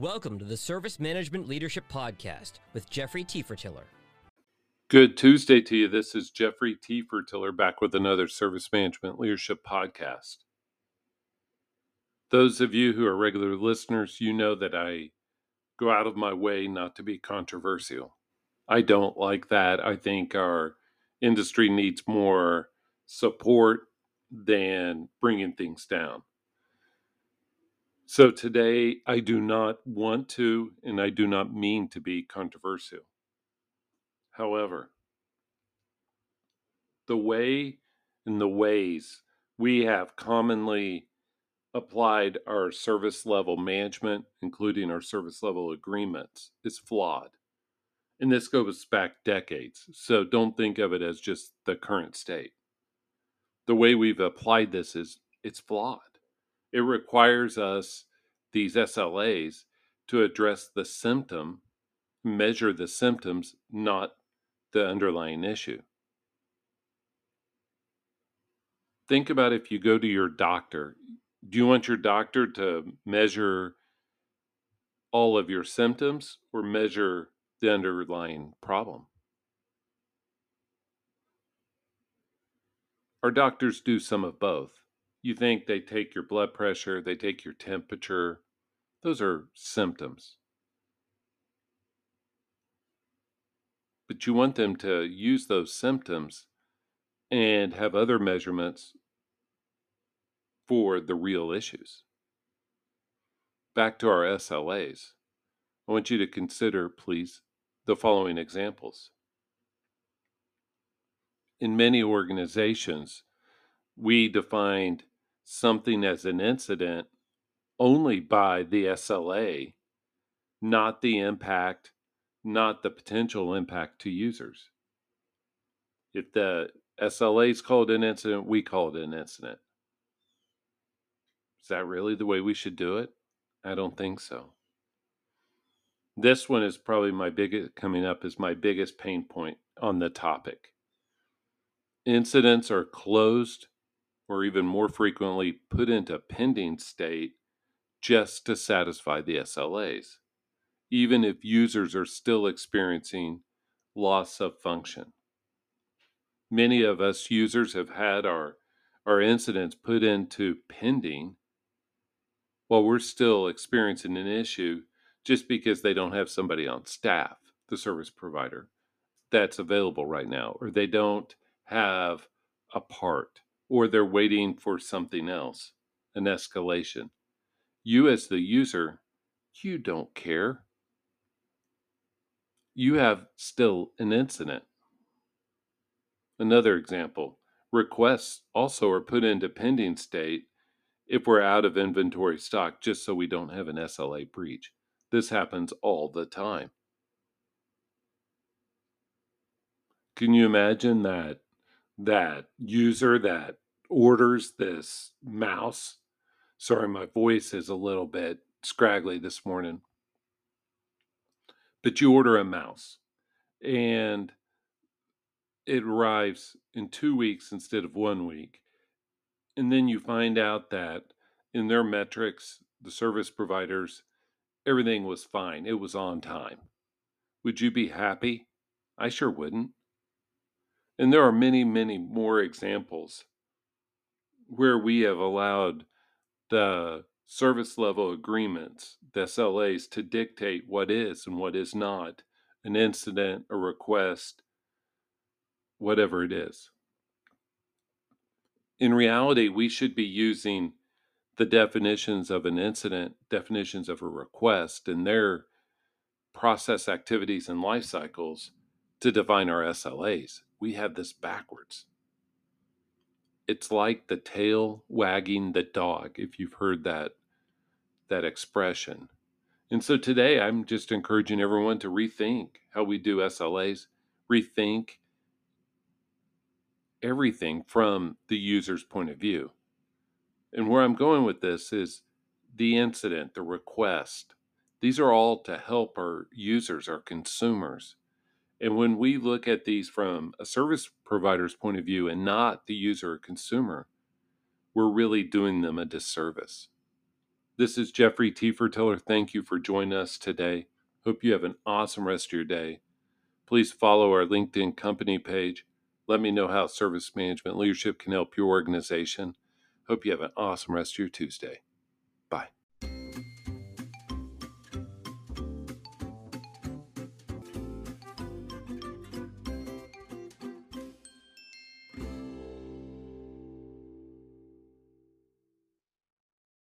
Welcome to the Service Management Leadership Podcast with Jeffrey Tefertiller. Good Tuesday to you. This is Jeffrey Tefertiller back with another Service Management Leadership Podcast. Those of you who are regular listeners, you know that I go out of my way not to be controversial. I don't like that. I think our industry needs more support than bringing things down. So today, I do not want to and I do not mean to be controversial. However, the way and the ways we have commonly applied our service level management, including our service level agreements, is flawed. And this goes back decades. So don't think of it as just the current state. The way we've applied this is it's flawed. It requires us, these SLAs, to address the symptom, measure the symptoms, not the underlying issue. Think about if you go to your doctor. Do you want your doctor to measure all of your symptoms or measure the underlying problem? Our doctors do some of both. You think they take your blood pressure, they take your temperature. Those are symptoms. But you want them to use those symptoms and have other measurements for the real issues. Back to our SLAs. I want you to consider, please, the following examples. In many organizations, we defined something as an incident only by the SLA, not the impact, not the potential impact to users. If the SLA is called an incident, we call it an incident. Is that really the way we should do it? I don't think so. This one is probably my biggest, coming up is my biggest pain point on the topic. Incidents are closed or even more frequently put into pending state just to satisfy the SLAs, even if users are still experiencing loss of function. Many of us users have had our, our incidents put into pending while we're still experiencing an issue just because they don't have somebody on staff, the service provider, that's available right now, or they don't have a part, or they're waiting for something else, an escalation. You, as the user, you don't care. You have still an incident. Another example requests also are put into pending state if we're out of inventory stock just so we don't have an SLA breach. This happens all the time. Can you imagine that that user that orders this mouse? Sorry, my voice is a little bit scraggly this morning. But you order a mouse and it arrives in two weeks instead of one week. And then you find out that in their metrics, the service providers everything was fine. It was on time. Would you be happy? I sure wouldn't. And there are many, many more examples where we have allowed the service level agreements, the SLAs, to dictate what is and what is not an incident, a request, whatever it is. In reality, we should be using the definitions of an incident, definitions of a request, and their process activities and life cycles to define our SLAs. We have this backwards. It's like the tail wagging the dog, if you've heard that that expression. And so today I'm just encouraging everyone to rethink how we do SLAs, rethink everything from the user's point of view. And where I'm going with this is the incident, the request. These are all to help our users, our consumers. And when we look at these from a service provider's point of view and not the user or consumer, we're really doing them a disservice. This is Jeffrey Tefertiller. Thank you for joining us today. Hope you have an awesome rest of your day. Please follow our LinkedIn company page. Let me know how service management leadership can help your organization. Hope you have an awesome rest of your Tuesday.